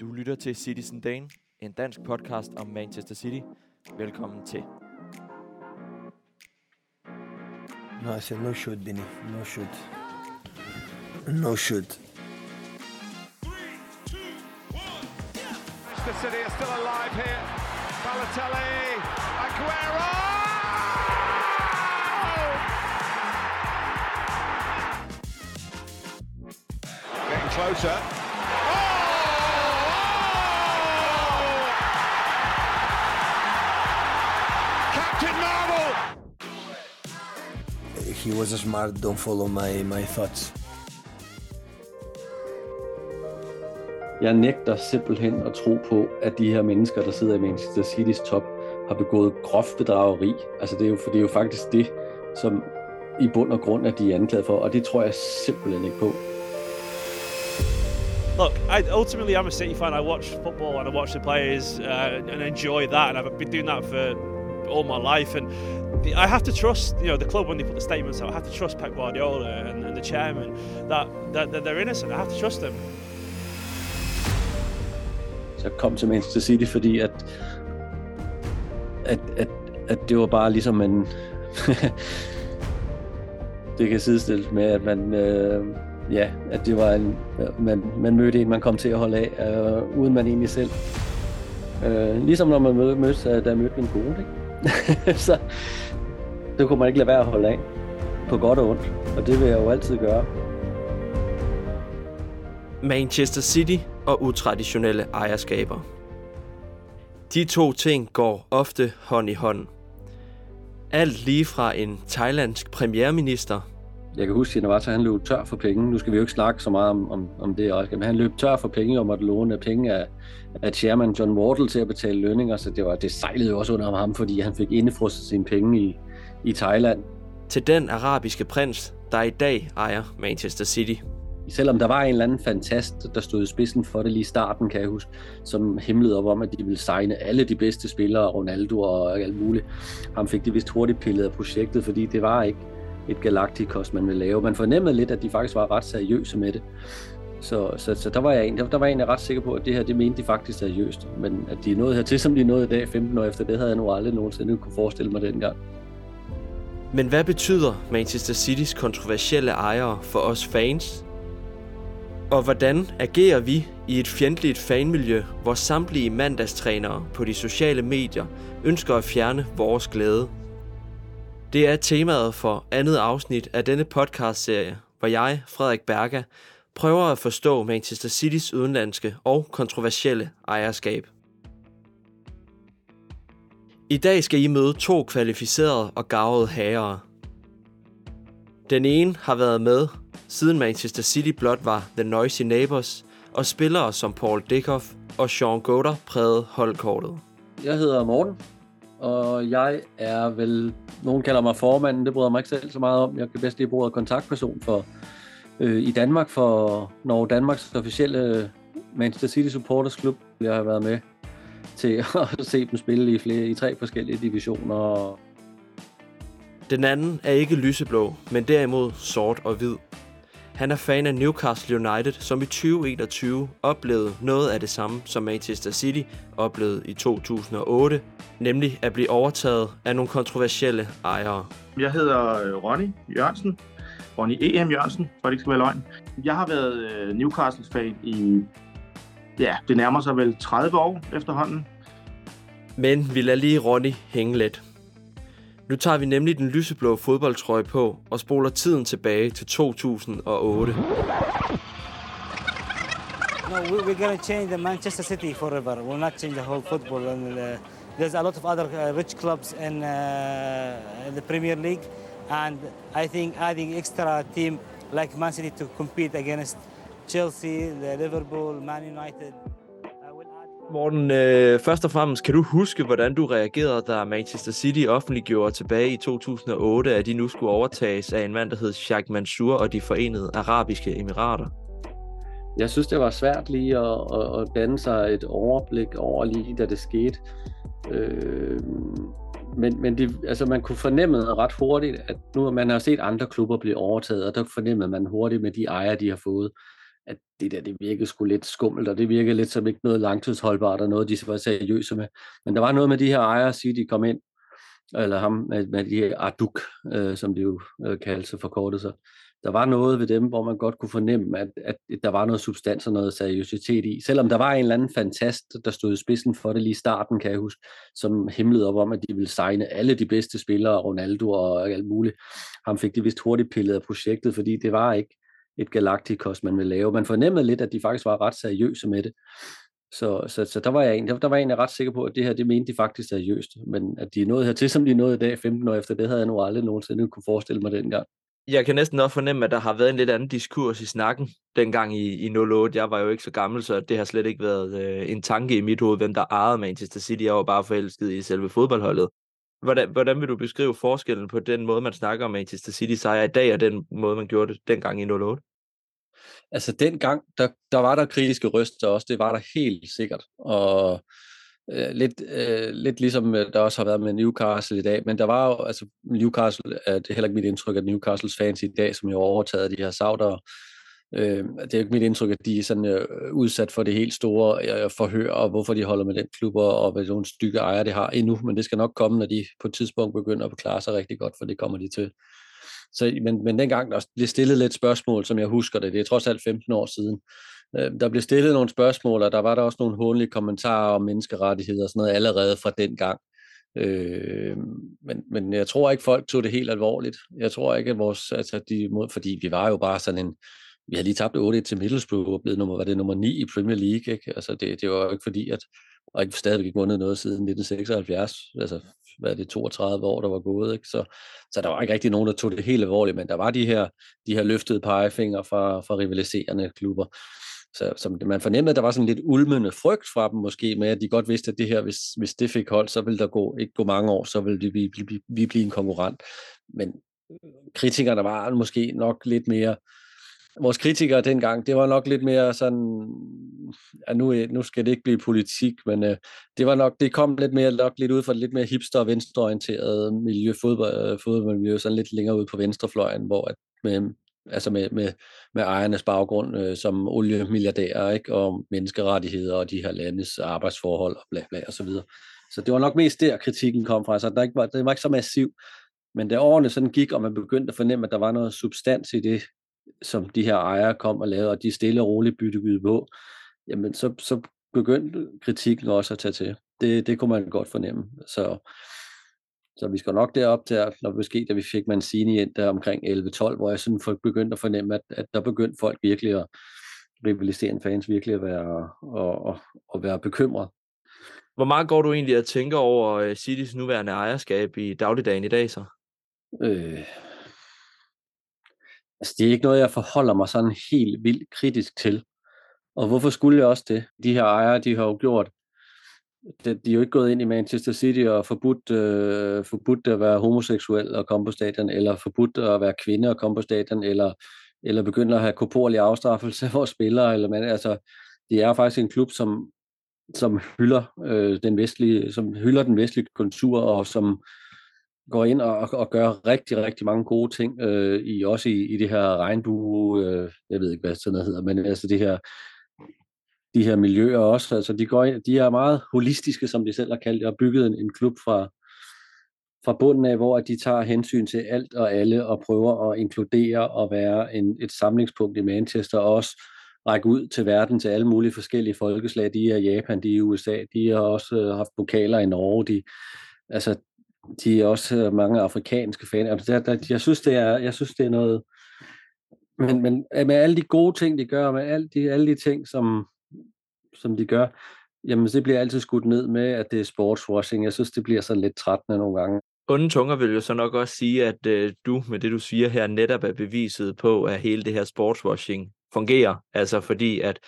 Du lytter til Citizen Dane, en dansk podcast om Manchester City. Velkommen til. No, I said no shoot, Benny. No shoot. No shoot. Manchester City are still alive here. Balotelli, Aguero! Getting closer. He was smart. Don't follow my, my thoughts. Jeg nægter simpelthen at tro på, at de her mennesker, der sidder i Manchester City's top, har begået groft bedrageri. Altså det er jo, for det er jo faktisk det, som i bund og grund er de er anklaget for, og det tror jeg simpelthen ikke på. Look, I, ultimately, I'm a City fan. I watch football and I watch the players uh, and enjoy that, and I've been doing that for all my life. And i have to trust, you know, the club when they put the statements out. I have to trust Pep Guardiola and, and the chairman that, that, that they're innocent. I have to trust them. Så kom til Manchester City, fordi at, at, at, at det var bare ligesom en... det kan sidestilles med, at man... Øh, ja, at det var en... Man, man mødte en, man kom til at holde af, øh, uden man egentlig selv. Øh, ligesom når man mødte, mødte øh, da mødte min kone, ikke? så det kunne man ikke lade være at holde af. På godt og ondt. Og det vil jeg jo altid gøre. Manchester City og utraditionelle ejerskaber. De to ting går ofte hånd i hånd. Alt lige fra en thailandsk premierminister, Jeg kan huske, at Navata, han løb tør for penge. Nu skal vi jo ikke snakke så meget om, om, om det også, men han løb tør for penge og måtte låne penge af, af chairman John Wardle til at betale lønninger, så det, var, det sejlede jo også under ham, fordi han fik indefrosset sine penge i, i Thailand. til den arabiske prins, der i dag ejer Manchester City. Selvom der var en eller anden fantast, der stod i spidsen for det lige i starten, kan jeg huske, som himlede op om, at de ville signe alle de bedste spillere, Ronaldo og alt muligt. Ham fik de vist hurtigt pillet af projektet, fordi det var ikke et Galacticos, man ville lave. Man fornemmede lidt, at de faktisk var ret seriøse med det. Så, så, så der, var jeg, en- der, der var jeg egentlig ret sikker på, at det her, det mente de faktisk seriøst. Men at de er nået hertil, som de er nået i dag, 15 år efter, det havde jeg nu aldrig nogensinde kunne forestille mig dengang. Men hvad betyder Manchester Citys kontroversielle ejere for os fans? Og hvordan agerer vi i et fjendtligt fanmiljø, hvor samtlige mandagstrænere på de sociale medier ønsker at fjerne vores glæde? Det er temaet for andet afsnit af denne podcastserie, hvor jeg, Frederik Berga, prøver at forstå Manchester Citys udenlandske og kontroversielle ejerskab. I dag skal I møde to kvalificerede og gavede herrer. Den ene har været med, siden Manchester City blot var The Noisy Neighbors, og spillere som Paul Dickoff og Sean Goder prægede holdkortet. Jeg hedder Morten, og jeg er vel, nogen kalder mig formanden, det bryder mig ikke selv så meget om. Jeg kan bedst lige bruge kontaktperson for, øh, i Danmark for når Danmarks officielle Manchester City Supporters Klub. Jeg har været med til at se dem spille i, flere, i tre forskellige divisioner. Den anden er ikke lyseblå, men derimod sort og hvid. Han er fan af Newcastle United, som i 2021 oplevede noget af det samme, som Manchester City oplevede i 2008, nemlig at blive overtaget af nogle kontroversielle ejere. Jeg hedder øh, Ronny Jørgensen. Ronny E.M. Jørgensen, for det ikke skal være løgn. Jeg har været øh, Newcastle-fan i, ja, det nærmer sig vel 30 år efterhånden. Men vi lader lige Ronny hænge lidt. Nu tager vi nemlig den lyseblå fodboldtrøje på og spoler tiden tilbage til 2008. No, we, we're going to change the Manchester City forever. We'll not change the whole football. And uh, there's a lot of other uh, rich clubs in, uh, in the Premier League, and I think adding extra team like Man City to compete against Chelsea, Liverpool, Man United. Morten, øh, først og fremmest, kan du huske, hvordan du reagerede, da Manchester City offentliggjorde tilbage i 2008, at de nu skulle overtages af en mand, der hed Sheikh Mansour og de forenede arabiske emirater? Jeg synes, det var svært lige at, at, at danne sig et overblik over lige, da det skete. Øh, men men det, altså man kunne fornemme ret hurtigt, at nu man har set andre klubber blive overtaget, og der fornemmede man hurtigt med de ejere, de har fået, at det der, det virkede sgu lidt skummelt, og det virkede lidt som ikke noget langtidsholdbart, og noget, de var seriøse med. Men der var noget med de her ejere, at sige, de kom ind, eller ham med, med de her Arduk, øh, som de jo øh, kaldte sig forkortet sig. Der var noget ved dem, hvor man godt kunne fornemme, at, at der var noget substans og noget seriøsitet i. Selvom der var en eller anden fantast, der stod i spidsen for det lige i starten, kan jeg huske, som himlede op om, at de ville signe alle de bedste spillere, Ronaldo og alt muligt. Ham fik de vist hurtigt pillet af projektet, fordi det var ikke et galaktikos, man ville lave. Man fornemmede lidt, at de faktisk var ret seriøse med det. Så, så, så der var jeg egentlig, der var jeg egentlig ret sikker på, at det her, det mente de faktisk seriøst. Men at de er nået hertil, som de er nået i dag, 15 år efter, det havde jeg nu aldrig nogensinde kunne forestille mig dengang. Jeg kan næsten også fornemme, at der har været en lidt anden diskurs i snakken dengang i, i 08. Jeg var jo ikke så gammel, så det har slet ikke været øh, en tanke i mit hoved, hvem der ejede Manchester City. Jeg var bare forelsket i selve fodboldholdet. Hvordan, hvordan vil du beskrive forskellen på den måde, man snakker om Manchester City sejr i dag, og den måde, man gjorde det dengang i 08? Altså dengang, der, der var der kritiske røster også, det var der helt sikkert. Og øh, lidt, øh, lidt ligesom øh, der også har været med Newcastle i dag, men der var jo, altså Newcastle, er det er heller ikke mit indtryk, at Newcastles fans i dag, som jo overtaget de her sauter, øh, det er jo ikke mit indtryk, at de er sådan øh, udsat for det helt store øh, øh forhør, og hvorfor de holder med den klub, og, og hvad nogle stykke ejer det har endnu, men det skal nok komme, når de på et tidspunkt begynder at klare sig rigtig godt, for det kommer de til. Så, men, men dengang der blev stillet lidt spørgsmål, som jeg husker det, det er trods alt 15 år siden, øh, der blev stillet nogle spørgsmål, og der var der også nogle håndlige kommentarer om menneskerettigheder og sådan noget allerede fra den gang. Øh, men, men jeg tror ikke, folk tog det helt alvorligt. Jeg tror ikke, at vores, altså de, fordi vi var jo bare sådan en, vi har lige tabt 8 til Middlesbrough og blevet nummer, var det nummer 9 i Premier League. Ikke? Altså det, det var jo ikke fordi, at og ikke stadigvæk ikke vundet noget siden 1976. Altså hvad er det, 32 år, der var gået. Ikke? Så, så der var ikke rigtig nogen, der tog det helt alvorligt, men der var de her, de her løftede pegefinger fra, fra rivaliserende klubber. Så, så man fornemmede, at der var sådan lidt ulmende frygt fra dem måske, med at de godt vidste, at det her, hvis, hvis det fik hold, så ville der gå, ikke gå mange år, så ville vi, vi, vi blive en konkurrent. Men kritikerne var måske nok lidt mere vores kritikere dengang, det var nok lidt mere sådan, at nu, nu skal det ikke blive politik, men øh, det var nok, det kom lidt mere nok lidt ud fra lidt mere hipster og venstreorienteret miljø, fodbold, øh, fodboldmiljø, sådan lidt længere ud på venstrefløjen, hvor at med, altså med, med, med ejernes baggrund øh, som oliemilliardærer, ikke, og menneskerettigheder og de her landes arbejdsforhold og bla bla og så videre. Så det var nok mest der, kritikken kom fra. Så der ikke var, det var ikke så massiv. Men da årene sådan gik, og man begyndte at fornemme, at der var noget substans i det, som de her ejere kom og lavede, og de stille og roligt bytte på, jamen så, så begyndte kritikken også at tage til. Det, det kunne man godt fornemme. Så, så vi skal nok derop til, når måske da vi fik Mancini ind der omkring 11-12, hvor jeg sådan folk begyndte at fornemme, at, at der begyndte folk virkelig at rivaliserende fans virkelig at være, og, og, og være bekymret. Hvor meget går du egentlig at tænke over øh, Citys nuværende ejerskab i dagligdagen i dag så? Øh, Altså, det er ikke noget, jeg forholder mig sådan helt vildt kritisk til. Og hvorfor skulle jeg også det? De her ejere, de har jo gjort, de, de er jo ikke gået ind i Manchester City og forbudt, øh, forbudt at være homoseksuel og komme på stadion, eller forbudt at være kvinde og komme på stadion, eller, eller begynde at have korporlig afstraffelse af vores spillere. Eller, man, altså, det er faktisk en klub, som, som hylder øh, den vestlige, som hylder den vestlige kultur, og som går ind og, og gør rigtig, rigtig mange gode ting, øh, i også i, i det her regnbue, øh, jeg ved ikke, hvad sådan noget hedder, men altså det her, de her miljøer også, altså de, går ind, de er meget holistiske, som de selv har kaldt det, og bygget en, en klub fra, fra bunden af, hvor de tager hensyn til alt og alle, og prøver at inkludere og være en, et samlingspunkt i Manchester, og også række ud til verden, til alle mulige forskellige folkeslag. De er Japan, de er USA, de har også øh, haft pokaler i Norge, de, altså de er også øh, mange afrikanske fans. Altså, der, der, jeg, synes, det er, jeg synes, det er noget... Men, men øh, med alle de gode ting, de gør, med alle de, alle de ting, som, som de gør, jamen det bliver altid skudt ned med, at det er sportswashing. Jeg synes, det bliver så lidt trættende nogle gange. Onde tunger vil jo så nok også sige, at øh, du med det, du siger her, netop er beviset på, at hele det her sportswashing fungerer. Altså fordi, at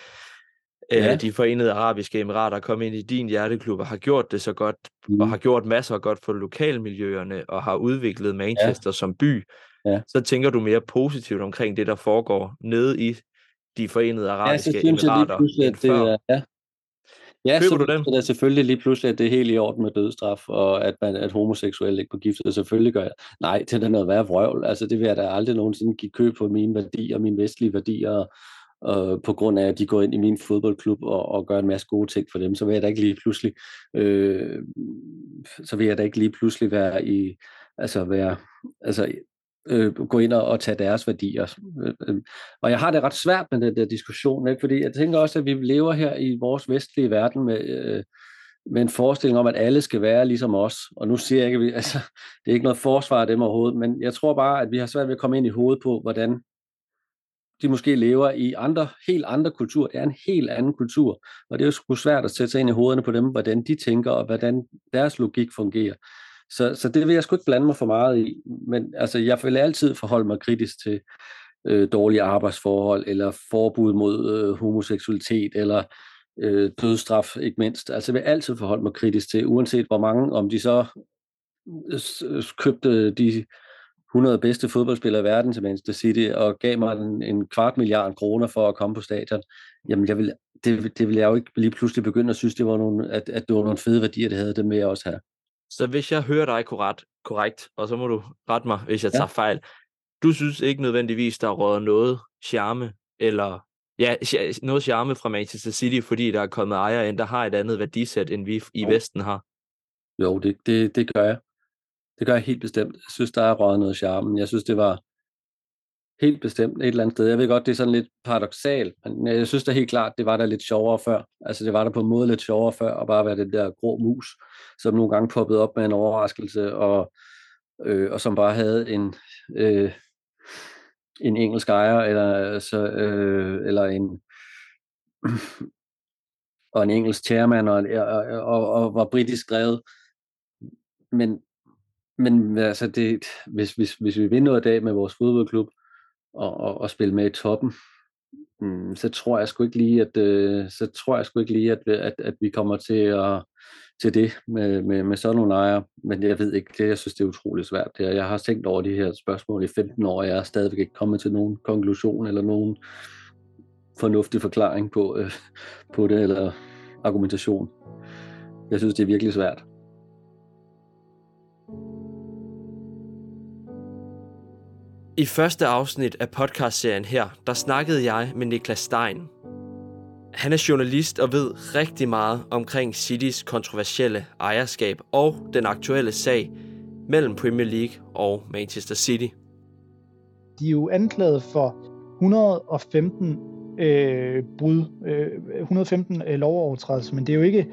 ja. de forenede arabiske emirater er kommet ind i din hjerteklub og har gjort det så godt, mm. og har gjort masser af godt for lokalmiljøerne, og har udviklet Manchester ja. som by, ja. så tænker du mere positivt omkring det, der foregår nede i de forenede arabiske ja, synes, emirater det, end før. Det, ja. Ja, Køber så, du dem? så er selvfølgelig lige pludselig, at det er helt i orden med dødstraf, og at, man, at homoseksuelle ikke på gifte selvfølgelig gør jeg. Nej, det er noget værd vrøvl. Altså, det vil jeg da aldrig nogensinde give køb på mine værdier, mine vestlige værdier, øh, på grund af, at de går ind i min fodboldklub og, og gør en masse gode ting for dem, så vil jeg da ikke lige pludselig, øh, så vil jeg da ikke lige pludselig være i, altså være, altså øh, gå ind og, og tage deres værdier. Øh, øh, og jeg har det ret svært med den der diskussion, ikke? fordi jeg tænker også, at vi lever her i vores vestlige verden med, øh, med en forestilling om, at alle skal være ligesom os. Og nu siger jeg ikke, at vi, altså, det er ikke noget forsvar af dem overhovedet, men jeg tror bare, at vi har svært ved at komme ind i hovedet på, hvordan de måske lever i andre, helt andre kulturer. Det er en helt anden kultur, og det er jo sgu svært at sætte sig ind i hovederne på dem, hvordan de tænker, og hvordan deres logik fungerer. Så, så det vil jeg sgu ikke blande mig for meget i, men altså, jeg vil altid forholde mig kritisk til øh, dårlige arbejdsforhold, eller forbud mod øh, homoseksualitet, eller øh, dødstraf, ikke mindst. Altså, jeg vil altid forholde mig kritisk til, uanset hvor mange, om de så øh, købte de 100 bedste fodboldspillere i verden til Manchester City, og gav mig en, en kvart milliard kroner for at komme på stadion, jamen jeg vil, det, det vil jeg jo ikke lige pludselig begynde at synes, det var nogle, at, at det var nogle fede værdier, det havde, det med jeg også have. Så hvis jeg hører dig korrekt, korrekt, og så må du rette mig, hvis jeg tager ja. fejl, du synes ikke nødvendigvis, der er rådet noget charme, eller ja, noget charme fra Manchester City, fordi der er kommet ejere ind, der har et andet værdisæt, end vi i Vesten har? Jo, det, det, det gør jeg. Det gør jeg helt bestemt. Jeg synes, der er røget noget charme. Jeg synes, det var helt bestemt et eller andet sted. Jeg ved godt, det er sådan lidt paradoxalt, men jeg synes da helt klart, det var der lidt sjovere før. Altså, det var der på en måde lidt sjovere før, at bare være den der grå mus, som nogle gange poppede op med en overraskelse, og, øh, og som bare havde en, øh, en engelsk ejer, eller, så, øh, eller en og en engelsk chairman, og, og, og, og var britisk drevet. Men men altså, det, hvis, hvis, hvis vi vinder noget dag med vores fodboldklub og, og, og spille med i toppen, mm, så tror jeg sgu ikke lige, at, øh, så tror jeg sgu ikke lige, at, at, at vi kommer til at til det med, med, med sådan nogle ejere. Men jeg ved ikke, det, jeg synes, det er utroligt svært. Det, jeg har tænkt over de her spørgsmål i 15 år, og jeg er stadigvæk ikke kommet til nogen konklusion eller nogen fornuftig forklaring på, øh, på det, eller argumentation. Jeg synes, det er virkelig svært. I første afsnit af podcastserien her, der snakkede jeg med Niklas Stein. Han er journalist og ved rigtig meget omkring Citys kontroversielle ejerskab og den aktuelle sag mellem Premier League og Manchester City. De er jo anklaget for 115 øh, brud, øh, 115 øh, lovovertrædelser, men det er jo ikke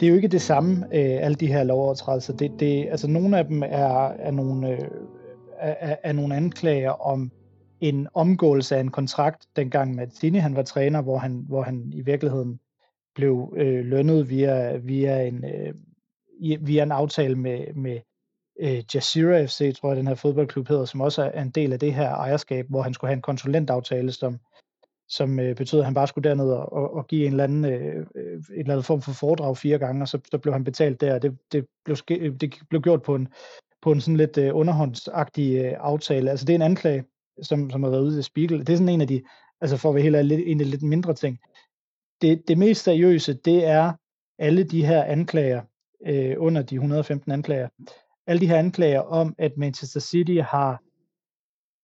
det er jo ikke det samme, øh, alle de her lovovertrædelser. Det, det, altså, nogle af dem er, er nogle øh, af, af nogle anklager om en omgåelse af en kontrakt, dengang Mazzini han var træner, hvor han, hvor han i virkeligheden blev øh, lønnet via, via, en, øh, via en aftale med, med øh, Jazeera FC, tror jeg, den her fodboldklub hedder, som også er en del af det her ejerskab, hvor han skulle have en konsulentaftale, som, som øh, betød, at han bare skulle derned og, og, og give en eller anden, øh, øh en eller anden form for foredrag fire gange, og så, så blev han betalt der, det, det, blev, øh, det blev gjort på en, på en sådan lidt øh, underhåndsagtig øh, aftale. Altså det er en anklage, som, som har været ude i Spiegel. Det er sådan en af de, altså for at være helt ærlig, en af de lidt mindre ting. Det, det mest seriøse, det er alle de her anklager, øh, under de 115 anklager, alle de her anklager om, at Manchester City har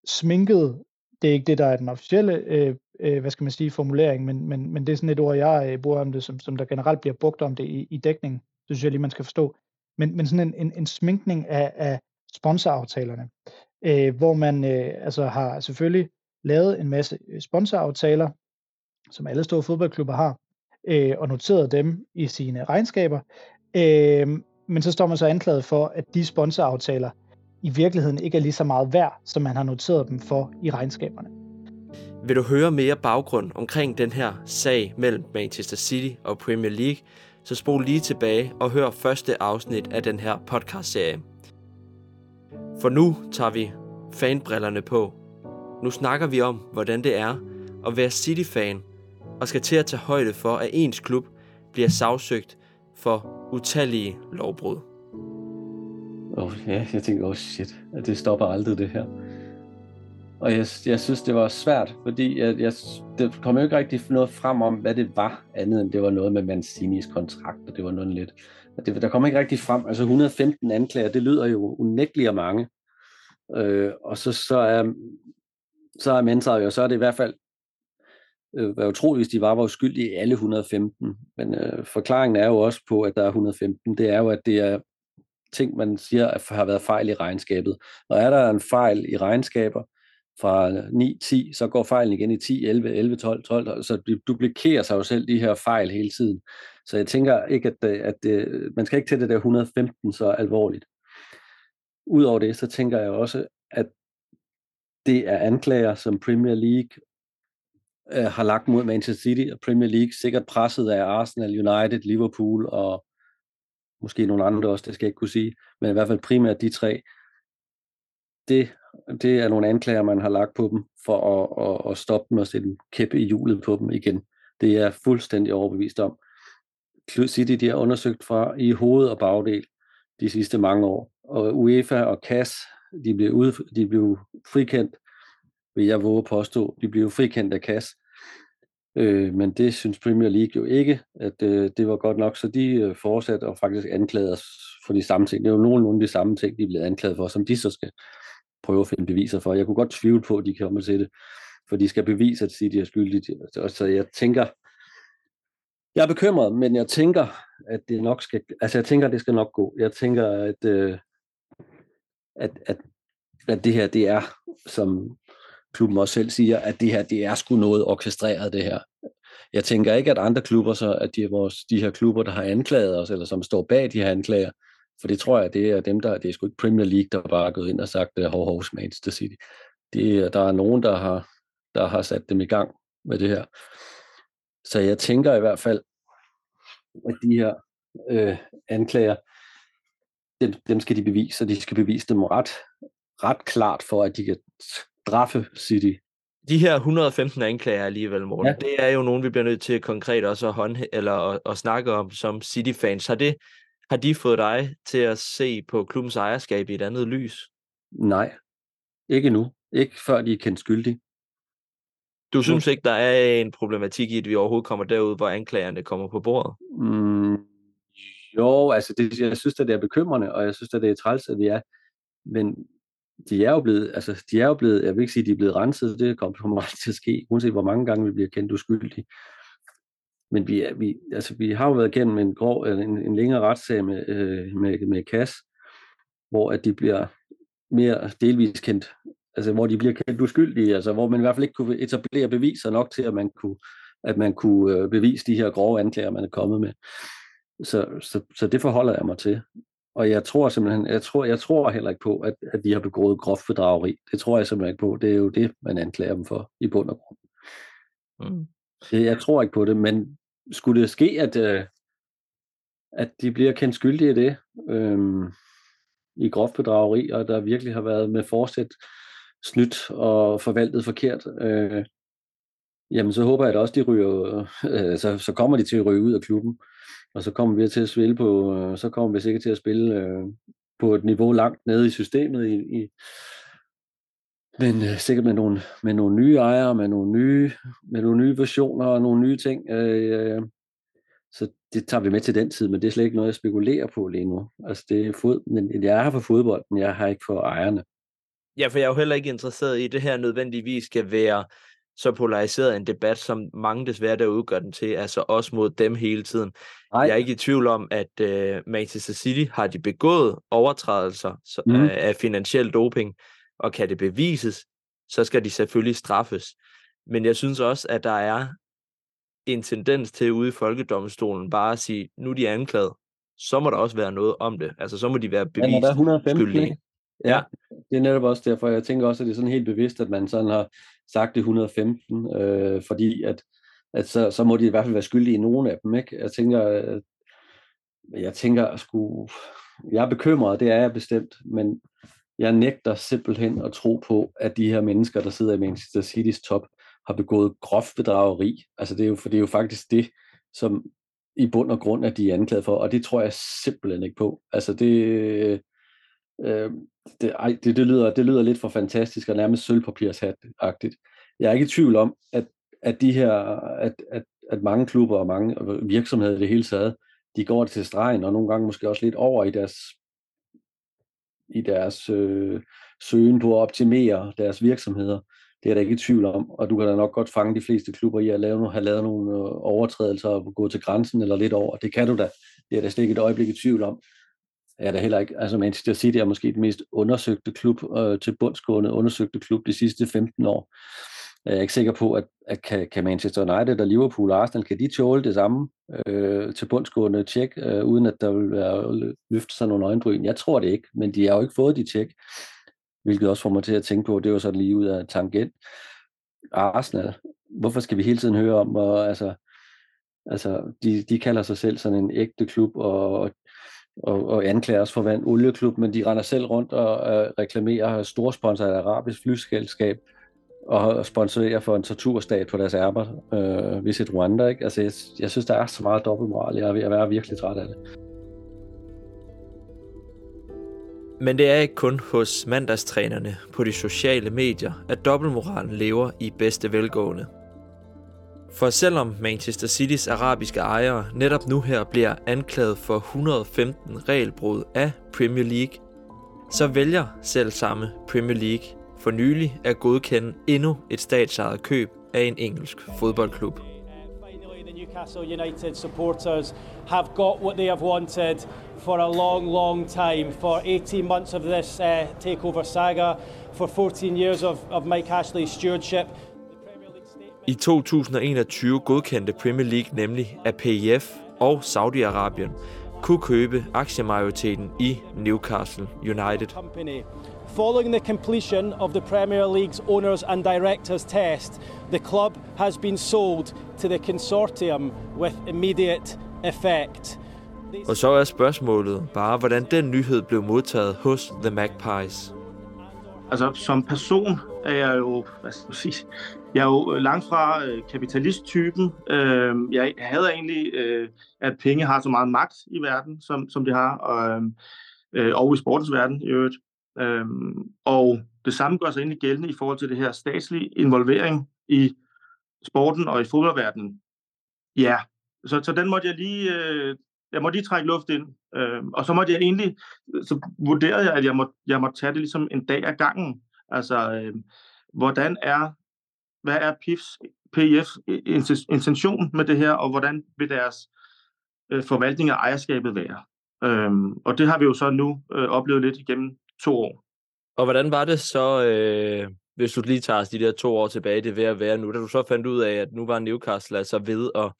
sminket, det er ikke det, der er den officielle, øh, øh, hvad skal man sige, formulering, men, men, men det er sådan et ord, jeg øh, bruger om det, som, som der generelt bliver brugt om det i, i dækning. Det synes jeg lige, man skal forstå men, men sådan en, en, en sminkning af, af sponsoraftalerne, øh, hvor man øh, altså har selvfølgelig lavet en masse øh, sponsoraftaler, som alle store fodboldklubber har, øh, og noteret dem i sine regnskaber. Øh, men så står man så anklaget for, at de sponsoraftaler i virkeligheden ikke er lige så meget værd, som man har noteret dem for i regnskaberne. Vil du høre mere baggrund omkring den her sag mellem Manchester City og Premier League, så spol lige tilbage og hør første afsnit af den her podcast-serie. For nu tager vi fanbrillerne på. Nu snakker vi om, hvordan det er at være City-fan og skal til at tage højde for, at ens klub bliver sagsøgt for utallige lovbrud. Oh, ja, jeg tænker, oh shit, at det stopper aldrig det her. Og jeg, jeg synes, det var svært, fordi jeg, jeg, det kom jo ikke rigtig noget frem om, hvad det var, andet end det var noget med Mancinis kontrakt, og det var noget lidt... Det, der kom ikke rigtig frem. Altså 115 anklager, det lyder jo unægteligt mange. Øh, og så, så er så er Mensa jo, så er det i hvert fald øh, være utroligt, hvis de var, var uskyldige i alle 115. Men øh, forklaringen er jo også på, at der er 115. Det er jo, at det er ting, man siger, at har været fejl i regnskabet. Og er der en fejl i regnskaber fra 9-10, så går fejlen igen i 10, 11, 11, 12, 12, så det duplikerer sig jo selv de her fejl hele tiden. Så jeg tænker ikke, at, øh, at, det, man skal ikke tage det der 115 så alvorligt. Udover det, så tænker jeg også, at det er anklager, som Premier League øh, har lagt mod Manchester City og Premier League, sikkert presset af Arsenal, United, Liverpool og måske nogle andre også, det skal jeg ikke kunne sige, men i hvert fald primært de tre. Det, det er nogle anklager, man har lagt på dem for at, at, at stoppe dem og sætte en kæppe i hjulet på dem igen. Det er jeg fuldstændig overbevist om. City de har undersøgt fra i hoved og bagdel de sidste mange år. Og UEFA og CAS, de blev, ud, de blev frikendt, vil jeg våge påstå. De blev frikendt af CAS. Øh, men det synes Premier League jo ikke, at øh, det var godt nok, så de øh, fortsatte og faktisk anklagede os for de samme ting. Det er jo nogenlunde de samme ting, de blev anklaget for, som de så skal prøve at finde beviser for. Jeg kunne godt tvivle på, at de kommer til det, for de skal bevise, at de er skyldige. Så jeg tænker, jeg er bekymret, men jeg tænker, at det nok skal, altså jeg tænker, at det skal nok gå. Jeg tænker, at, øh, at, at, at det her, det er, som klubben også selv siger, at det her, det er sgu noget orkestreret, det her. Jeg tænker ikke, at andre klubber, så at de, vores, de her klubber, der har anklaget os, eller som står bag de her anklager, for det tror jeg, det er dem, der, det er sgu ikke Premier League, der bare er gået ind og sagt, hov, hov, Manchester City. Det, der er nogen, der har, der har sat dem i gang med det her. Så jeg tænker i hvert fald, at de her øh, anklager, dem, dem skal de bevise, og de skal bevise dem ret, ret klart for, at de kan straffe City. De her 115 anklager alligevel, Morten, ja. det er jo nogen, vi bliver nødt til konkret også at, hånd, eller at, at snakke om som City-fans. Har, det, har de fået dig til at se på klubbens ejerskab i et andet lys? Nej, ikke nu. Ikke før de er kendt skyldige. Du synes ikke, der er en problematik i, at vi overhovedet kommer derud, hvor anklagerne kommer på bordet? Mm, jo, altså det, jeg synes, at det er bekymrende, og jeg synes, at det er træls, at vi er. Men de er jo blevet, altså de er jo blevet, jeg vil ikke sige, at de er blevet renset, det kommer aldrig til at ske, uanset hvor mange gange vi bliver kendt uskyldige. Men vi, er, vi, altså, vi har jo været igennem en, grov, en, en længere retssag med, øh, med, med KAS, hvor at de bliver mere delvis kendt, altså hvor de bliver kendt uskyldige, altså hvor man i hvert fald ikke kunne etablere beviser nok til, at man kunne, at man kunne øh, bevise de her grove anklager, man er kommet med. Så, så, så det forholder jeg mig til. Og jeg tror simpelthen, jeg tror, jeg tror heller ikke på, at, at de har begået groft bedrageri. Det tror jeg simpelthen ikke på. Det er jo det, man anklager dem for i bund og grund. Mm. Jeg tror ikke på det, men skulle det ske, at, øh, at de bliver kendt skyldige i det, øhm, i groft bedrageri, og der virkelig har været med forsæt snydt og forvaltet forkert, øh, jamen så håber jeg at også, de ryger, øh, så, så kommer de til at ryge ud af klubben og så kommer vi til at spille på, øh, så kommer vi sikkert til at spille øh, på et niveau langt nede i systemet, i, i, men øh, sikkert med nogle, med nogle nye ejere, med nogle nye, med nogle nye versioner og nogle nye ting. Øh, øh, så det tager vi med til den tid, men det er slet ikke noget, jeg spekulerer på lige nu. Altså det er fod, men jeg er her for fodbolden, jeg har ikke for ejerne. Ja, for jeg er jo heller ikke interesseret i, at det her nødvendigvis skal være så polariseret en debat, som mange desværre derude gør den til, altså også mod dem hele tiden. Nej. Jeg er ikke i tvivl om, at uh, Manchester City har de begået overtrædelser mm. af, af finansiel doping, og kan det bevises, så skal de selvfølgelig straffes. Men jeg synes også, at der er en tendens til ude i folkedomstolen bare at sige, nu er de anklaget, så må der også være noget om det. Altså så må de være bevist ja, der er 115, skyldige. Ja, ja, det er netop også derfor, jeg tænker også, at det er sådan helt bevidst, at man sådan har sagt det 115, øh, fordi at, at så, så må de i hvert fald være skyldige i nogle af dem, ikke? Jeg tænker, at, jeg tænker at sku, jeg er bekymret, det er jeg bestemt, men jeg nægter simpelthen at tro på, at de her mennesker, der sidder i Manchester City's top, har begået groft bedrageri. Altså det er jo, for det er jo faktisk det, som i bund og grund er de anklaget for, og det tror jeg simpelthen ikke på. Altså det, Øh, det, ej, det, det, lyder, det lyder lidt for fantastisk og nærmest sølvpapirshat-agtigt. Jeg er ikke i tvivl om, at, at de her, at, at, at mange klubber og mange virksomheder i det hele taget, de går til stregen, og nogle gange måske også lidt over i deres, i deres øh, søgen på at optimere deres virksomheder. Det er der ikke i tvivl om, og du kan da nok godt fange de fleste klubber i at lave, have lavet nogle øh, overtrædelser og gå til grænsen eller lidt over. Det kan du da. Det er der slet ikke et øjeblik i tvivl om. Er der heller ikke. Altså Manchester City er måske den mest undersøgte klub, øh, til bundsgående undersøgte klub de sidste 15 år. Øh, jeg er ikke sikker på, at, at kan, kan Manchester United og Liverpool og Arsenal, kan de tåle det samme øh, til bundsgående tjek, øh, uden at der vil være løfte sig nogle øjenbryn? Jeg tror det ikke, men de har jo ikke fået de tjek, hvilket også får mig til at tænke på, det var sådan lige ud af tangent. Arsenal, hvorfor skal vi hele tiden høre om, og, altså, altså de, de kalder sig selv sådan en ægte klub, og, og, og anklager os for at være en olieklub, men de render selv rundt og øh, reklamerer storsponsor af et arabisk flyselskab, og sponsorere for en torturstat på deres ærmer, øh, Visit Rwanda. Ikke? Altså, jeg, jeg synes, der er så meget dobbeltmoral. Jeg er ved at være virkelig træt af det. Men det er ikke kun hos mandagstrænerne på de sociale medier, at dobbeltmoralen lever i bedste velgående. For selvom Manchester Citys arabiske ejere netop nu her bliver anklaget for 115 regelbrud af Premier League, så vælger selv samme Premier League for nylig at godkende endnu et statsejet køb af en engelsk fodboldklub. Newcastle United supporters have got what they have wanted for a long, long time. For 18 months of this uh, takeover saga, for 14 years of, of Mike Ashley's stewardship. I 2021 godkendte Premier League nemlig, at PIF og Saudi-Arabien kunne købe aktiemajoriteten i Newcastle United. Following the completion of the Premier League's owners and directors test, the club has been sold to the consortium with immediate effect. Og så er spørgsmålet bare, hvordan den nyhed blev modtaget hos The Magpies. Altså, som person er jeg jo, hvad skal man sige, jeg er jo øh, langt fra øh, kapitalisttypen. Øh, jeg hader egentlig, øh, at penge har så meget magt i verden, som, som de har, og, øh, øh, og i sportens verden i øvrigt. Øh, og det samme gør sig egentlig gældende i forhold til det her statslige involvering i sporten og i fodboldverdenen. Ja, så, så den måtte jeg lige, øh, jeg måtte lige trække luft ind. Øh, og så måtte jeg egentlig, så vurderede jeg, at jeg måtte, jeg måtte tage det ligesom en dag ad gangen. Altså, øh, hvordan er, hvad er PIFs, PIFs intention med det her, og hvordan vil deres øh, forvaltning af ejerskabet være? Øh, og det har vi jo så nu øh, oplevet lidt igennem to år. Og hvordan var det så, øh, hvis du lige tager de der to år tilbage, det ved at være nu, da du så fandt ud af, at nu var Newcastle altså ved at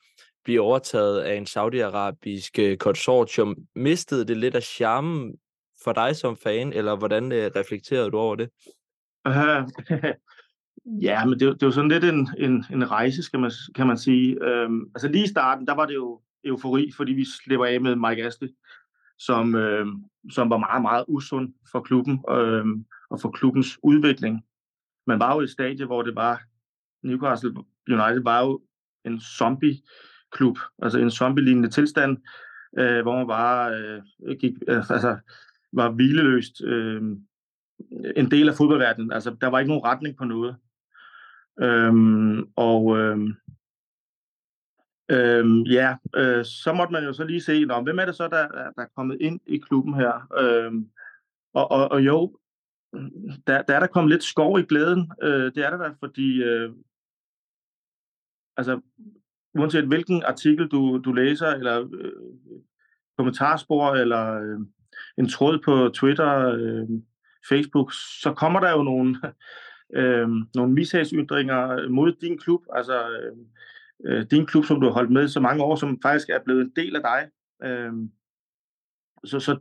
blive overtaget af en saudiarabisk øh, konsortium. Mistede det lidt af charmen for dig som fan, eller hvordan øh, reflekterede du over det? Uh, ja, men det, det var sådan lidt en, en, en rejse, skal man, kan man sige. Øhm, altså lige i starten, der var det jo eufori, fordi vi slipper af med Mike Ashley, som, uh, som var meget, meget usund for klubben uh, og for klubbens udvikling. Man var jo i et stadie, hvor det var Newcastle United var jo en zombie klub, altså en zombie-lignende tilstand, øh, hvor man bare øh, gik, øh, altså, var hvileløst øh, en del af fodboldverdenen. Altså, der var ikke nogen retning på noget. Øhm, og øhm, øhm, ja, øh, så måtte man jo så lige se, Nå, hvem er det så, der, der er kommet ind i klubben her? Øhm, og, og, og jo, der, der er der kommet lidt skov i glæden. Øh, det er der da, fordi øh, altså, uanset hvilken artikel du, du læser, eller øh, kommentarspor, eller øh, en tråd på Twitter, øh, Facebook, så kommer der jo nogle, øh, nogle mishagsytringer mod din klub, altså øhm, øh, din klub, som du har holdt med så mange år, som faktisk er blevet en del af dig. Øh, så, så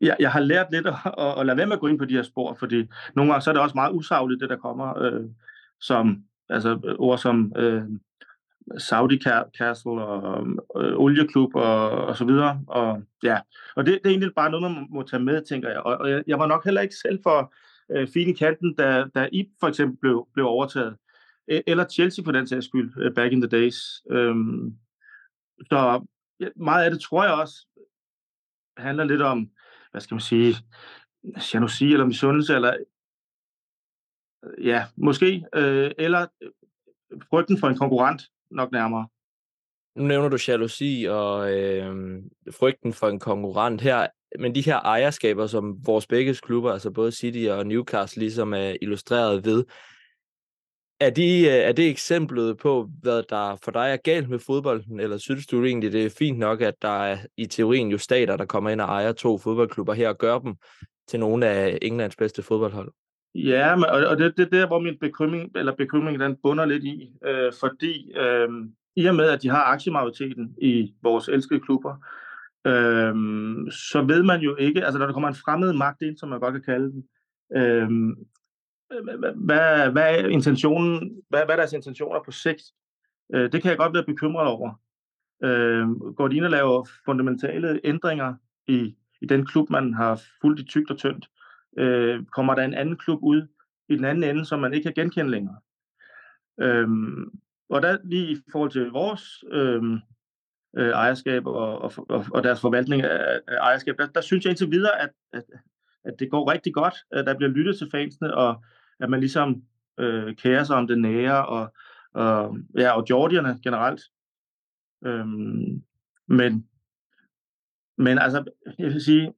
jeg, jeg har lært lidt at, at, at lade være med at gå ind på de her spor, fordi nogle gange så er det også meget usagligt, det der kommer, øh, som altså ord som øh, Saudi Castle og øh, olieklub og, og så videre. Og, ja. og det, det er egentlig bare noget, man må tage med, tænker jeg. Og, og jeg, jeg var nok heller ikke selv for øh, fine i kanten, da, da I for eksempel blev, blev overtaget. Eller Chelsea for den sags skyld, øh, back in the days. Øhm, så meget af det tror jeg også handler lidt om, hvad skal man sige, jalousi eller misundelse, eller øh, ja, måske, øh, eller øh, frygten for en konkurrent, nok nærmere. Nu nævner du jalousi og øh, frygten for en konkurrent her, men de her ejerskaber, som vores begge klubber, altså både City og Newcastle, ligesom er illustreret ved, Er, de, øh, er det eksemplet på, hvad der for dig er galt med fodbolden, eller synes du egentlig, det er fint nok, at der er i teorien jo stater, der kommer ind og ejer to fodboldklubber her og gør dem til nogle af Englands bedste fodboldhold? Ja, men, og, og det, det er der, hvor min bekymring, eller bekymring den bunder lidt i, øh, fordi øh, i og med, at de har aktiemajoriteten i vores elskede klubber, øhm, så ved man jo ikke, altså når der kommer en fremmed magt ind, som man godt kan kalde den, øhm, hvad, hvad er intentionen, hvad, hvad er deres intentioner på sigt? Øh, det kan jeg godt være bekymret over. Øh, går de ind og laver fundamentale ændringer i, i den klub, man har fuldt i tygt og tyndt? Øh, kommer der en anden klub ud i den anden ende, som man ikke kan genkende længere? Øh, og der lige i forhold til vores øh, øh, ejerskab og, og, og, og deres forvaltning af, af ejerskab, der, der synes jeg indtil videre, at, at, at det går rigtig godt. At der bliver lyttet til fansene, og at man ligesom øh, kærer sig om det nære, og, og, ja, og Georgierne generelt. Øhm, men, men altså, jeg vil sige,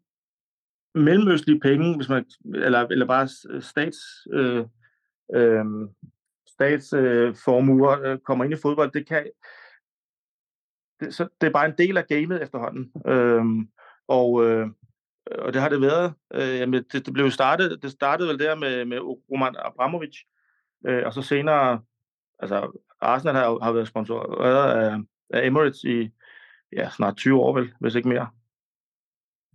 mellemøstlige penge, hvis man, eller, eller bare stats, øh, øh, statsformuer øh, kommer ind i fodbold, det kan, det, så det er bare en del af gamet efterhånden. Øhm, og, øh, og det har det været. Øh, jamen, det, det blev startet, det startede vel der med, med Roman Abramovic, øh, og så senere, altså Arsenal har, har været sponsoreret af, af Emirates i ja, snart 20 år vel, hvis ikke mere.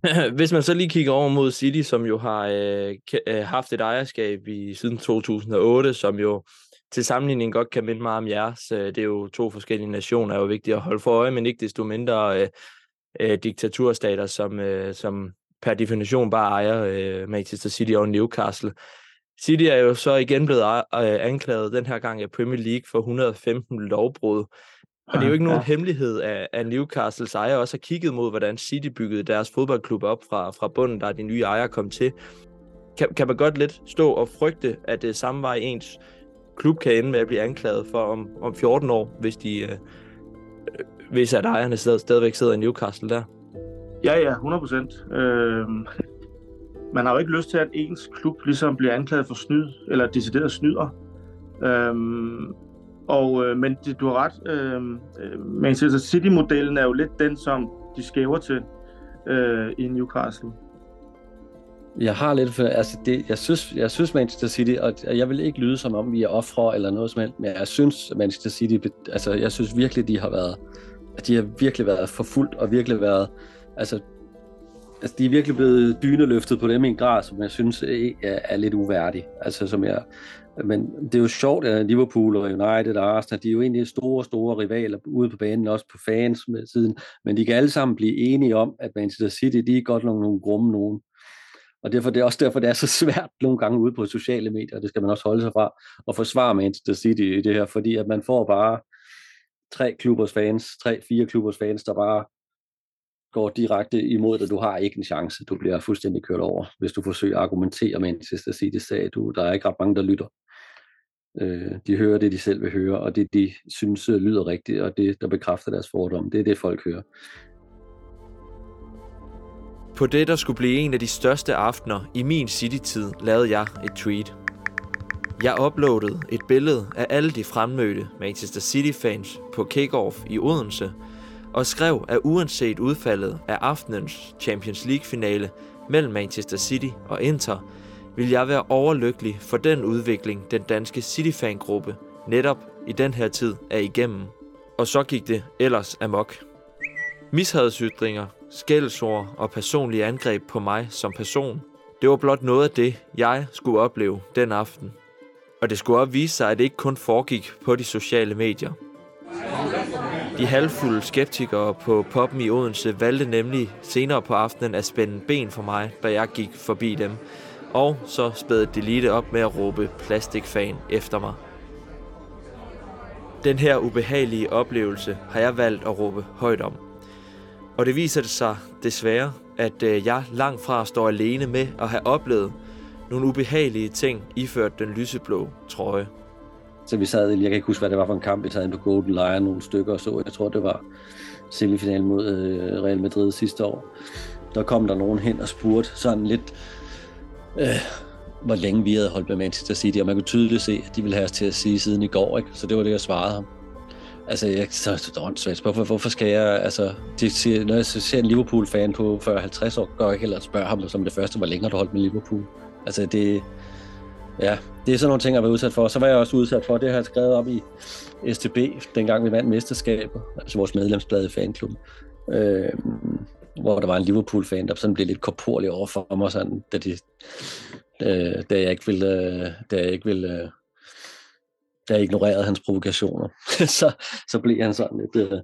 Hvis man så lige kigger over mod City, som jo har øh, øh haft et ejerskab i siden 2008, som jo til sammenligning godt kan minde meget om jeres. Øh, det er jo to forskellige nationer, er jo vigtigt at holde for øje, men ikke desto mindre øh, øh, diktaturstater, som, øh, som per definition bare ejer øh, Manchester City og Newcastle. City er jo så igen blevet øh, anklaget den her gang af Premier League for 115 lovbrud. Og det er jo ikke nogen ja. hemmelighed, at, at Newcastles ejer også har kigget mod, hvordan City byggede deres fodboldklub op fra, fra bunden, der de nye ejere kom til. Kan, kan man godt lidt stå og frygte, at det samme vej ens klub kan ende med at blive anklaget for om, om 14 år, hvis de øh, øh, hvis at ejerne stadig, stadigvæk sidder i Newcastle der? Ja, ja, 100 procent. Øh, man har jo ikke lyst til, at ens klub ligesom bliver anklaget for snyd, eller decideret snyder. Øh, og, øh, men det, du har ret. Øh, Manchester City-modellen er jo lidt den, som de skæver til øh, i Newcastle. Jeg har lidt for, altså det, jeg synes, jeg synes Manchester City, og jeg vil ikke lyde som om vi er ofre eller noget som helst, men jeg synes Manchester City, altså jeg synes virkelig, de har været, de har virkelig været forfulgt og virkelig været, altså, altså de er virkelig blevet dyneløftet på dem i en grad, som jeg synes er, er lidt uværdig. Altså som jeg, men det er jo sjovt, at Liverpool og United og Arsenal, de er jo egentlig store, store rivaler ude på banen, også på fans med siden, men de kan alle sammen blive enige om, at Manchester City, de er godt nok nogle grumme nogen. Og derfor, det er også derfor, det er så svært nogle gange ude på sociale medier, det skal man også holde sig fra, at forsvare Manchester City i det her, fordi at man får bare tre klubbers fans, tre, fire klubbers fans, der bare går direkte imod dig. Du har ikke en chance. Du bliver fuldstændig kørt over, hvis du forsøger at argumentere med Manchester City sag. Du, der er ikke ret mange, der lytter. Øh, de hører det, de selv vil høre, og det, de synes lyder rigtigt, og det, der bekræfter deres fordom, det er det, folk hører. På det, der skulle blive en af de største aftener i min City-tid, lavede jeg et tweet. Jeg uploadede et billede af alle de fremmødte Manchester City-fans på kickoff i Odense, og skrev, at uanset udfaldet af aftenens Champions League-finale mellem Manchester City og Inter, vil jeg være overlykkelig for den udvikling, den danske City-fangruppe netop i den her tid er igennem. Og så gik det ellers amok. Mishadsytringer, skældsord og personlige angreb på mig som person. Det var blot noget af det, jeg skulle opleve den aften. Og det skulle også vise sig, at det ikke kun foregik på de sociale medier. De halvfulde skeptikere på poppen i Odense valgte nemlig senere på aftenen at spænde ben for mig, da jeg gik forbi dem. Og så spædte Delete op med at råbe plastikfan efter mig. Den her ubehagelige oplevelse har jeg valgt at råbe højt om. Og det viser det sig desværre, at øh, jeg langt fra står alene med at have oplevet nogle ubehagelige ting iført den lyseblå trøje. Så vi sad, jeg kan ikke huske, hvad det var for en kamp, vi sad ind på Golden Lion nogle stykker og så. Jeg tror, det var semifinalen mod øh, Real Madrid sidste år. Der kom der nogen hen og spurgte sådan lidt, øh, hvor længe vi havde holdt med Manchester City, og man kunne tydeligt se, at de ville have os til at sige siden i går, ikke? så det var det, jeg svarede ham. Altså, jeg så åndssvagt. Hvorfor, hvorfor skal jeg, altså, de siger, når jeg ser en Liverpool-fan på 40-50 år, går jeg heller spørge ham som det første, hvor længe har du holdt med Liverpool? Altså, det, ja, det er sådan nogle ting, jeg var udsat for. Så var jeg også udsat for, det har jeg skrevet op i STB, dengang vi vandt mesterskabet, altså vores medlemsblad i fanklubben. Øh, hvor der var en Liverpool-fan, der sådan blev lidt korporlig over for mig, sådan, da, de, øh, da jeg ikke ville, øh, da jeg ikke ville øh, jeg ignorerede hans provokationer, så, så blev han sådan lidt... Øh,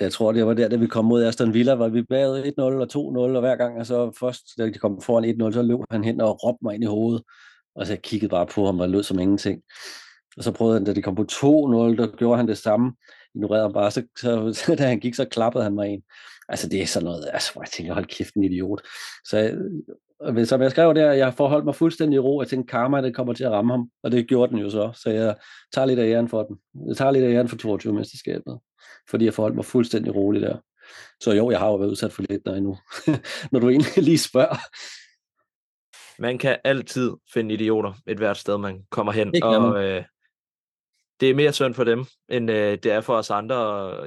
jeg tror, det var der, da vi kom mod Aston Villa, hvor vi bagde 1-0 og 2-0, og hver gang, og så først, da de kom foran 1-0, så løb han hen og råbte mig ind i hovedet, og så jeg kiggede bare på ham og lød som ingenting. Og så prøvede han, da de kom på 2-0, der gjorde han det samme, ignorerede ham bare, så, så da han gik, så klappede han mig ind. Altså, det er sådan noget, altså, hvor jeg tænker, hold kæft, en idiot. Så som jeg skrev der, jeg forholdt mig fuldstændig i ro. Jeg tænkte, karma, det kommer til at ramme ham. Og det gjorde den jo så. Så jeg tager lidt af æren for den. Jeg tager lidt af æren for 22-mesterskabet. Fordi jeg forholdt mig fuldstændig roligt der. Så jo, jeg har jo været udsat for lidt der endnu. Når du egentlig lige spørger. Man kan altid finde idioter et hvert sted, man kommer hen. og øh, det er mere synd for dem, end øh, det er for os andre.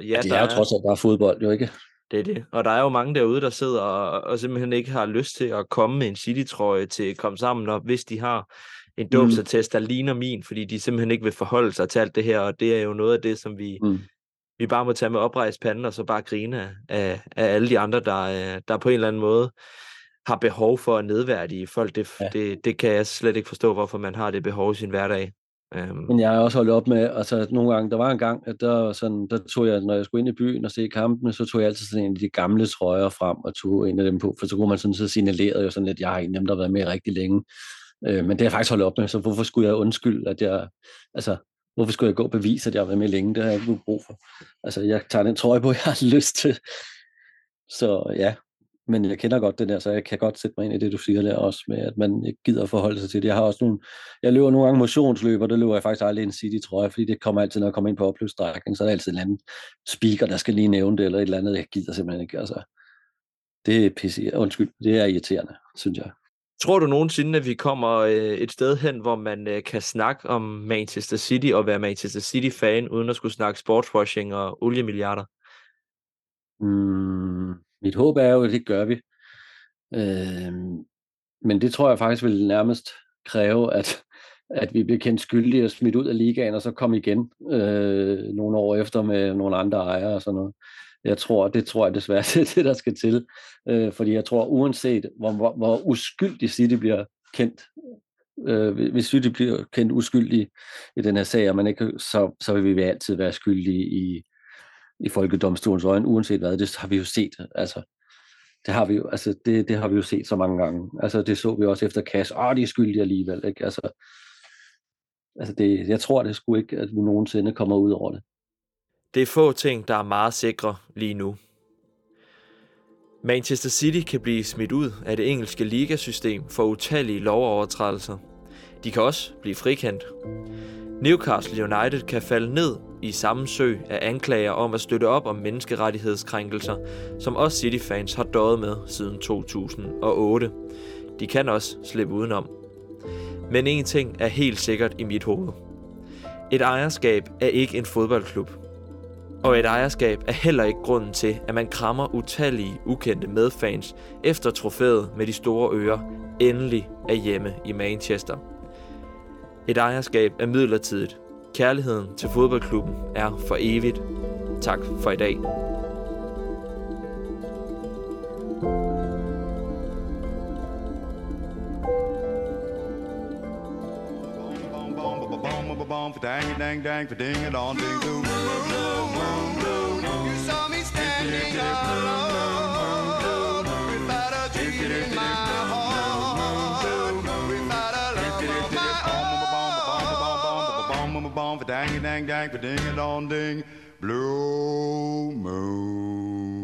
Ja, ja det er jo trods alt bare fodbold, jo ikke? Det er det. Og der er jo mange derude, der sidder og, og simpelthen ikke har lyst til at komme med en City-trøje til at komme sammen, og hvis de har en dåbsattest, der ligner min, fordi de simpelthen ikke vil forholde sig til alt det her, og det er jo noget af det, som vi, mm. vi bare må tage med oprejst panden, og så bare grine af, af alle de andre, der, der på en eller anden måde har behov for at nedværdige folk. Det, ja. det, det kan jeg slet ikke forstå, hvorfor man har det behov i sin hverdag. Um... Men jeg har også holdt op med, altså nogle gange, der var en gang, at der, sådan, der tog jeg, når jeg skulle ind i byen og se kampene, så tog jeg altid sådan en af de gamle trøjer frem og tog en af dem på, for så kunne man sådan så signalere jo sådan lidt, jeg har ikke nemt at været med rigtig længe. Uh, men det har jeg faktisk holdt op med, så hvorfor skulle jeg undskylde, at jeg, altså, hvorfor skulle jeg gå og bevise, at jeg har været med længe? Det har jeg ikke brug for. Altså, jeg tager den trøje på, jeg har lyst til. Så ja, men jeg kender godt det der, så jeg kan godt sætte mig ind i det, du siger der også, med at man ikke gider forholde sig til det. Jeg har også nogle, jeg løber nogle gange motionsløb, og det løber jeg faktisk aldrig en City, tror jeg, fordi det kommer altid, når jeg kommer ind på opløbsstrækning, så er der altid en anden speaker, der skal lige nævne det, eller et eller andet, jeg gider simpelthen ikke. Altså, det er pisse, undskyld, det er irriterende, synes jeg. Tror du nogensinde, at vi kommer øh, et sted hen, hvor man øh, kan snakke om Manchester City og være Manchester City-fan, uden at skulle snakke sportswashing og oliemilliarder? Mm, mit håb er jo, at det gør vi. Øh, men det tror jeg faktisk vil nærmest kræve, at, at vi bliver kendt skyldige og smidt ud af ligaen, og så komme igen øh, nogle år efter med nogle andre ejere og sådan noget. Jeg tror, det tror jeg desværre, det er det, der skal til. Øh, fordi jeg tror, uanset hvor, hvor, hvor uskyldig City bliver kendt, øh, hvis City bliver kendt uskyldig i den her sag, og man ikke, så, så vil vi altid være skyldige i, i folkedomstolens øjne, uanset hvad, det har vi jo set. Altså, det har vi jo, altså, det, det har vi jo set så mange gange. Altså, det så vi også efter Cash. Åh, de er skyldige alligevel, ikke? Altså, altså det, jeg tror det skulle ikke, at vi nogensinde kommer ud over det. Det er få ting, der er meget sikre lige nu. Manchester City kan blive smidt ud af det engelske ligasystem for utallige lovovertrædelser. De kan også blive frikendt. Newcastle United kan falde ned i samme sø af anklager om at støtte op om menneskerettighedskrænkelser, som også City-fans har døjet med siden 2008. De kan også slippe udenom. Men en ting er helt sikkert i mit hoved. Et ejerskab er ikke en fodboldklub. Og et ejerskab er heller ikke grunden til, at man krammer utallige ukendte medfans efter trofæet med de store ører endelig er hjemme i Manchester. Et ejerskab er midlertidigt. Kærligheden til fodboldklubben er for evigt. Tak for i dag. dang dang dang for ding it on ding doo. You saw me standing alone without a dream in my own. for dang dang dang for ding it on ding blue moon.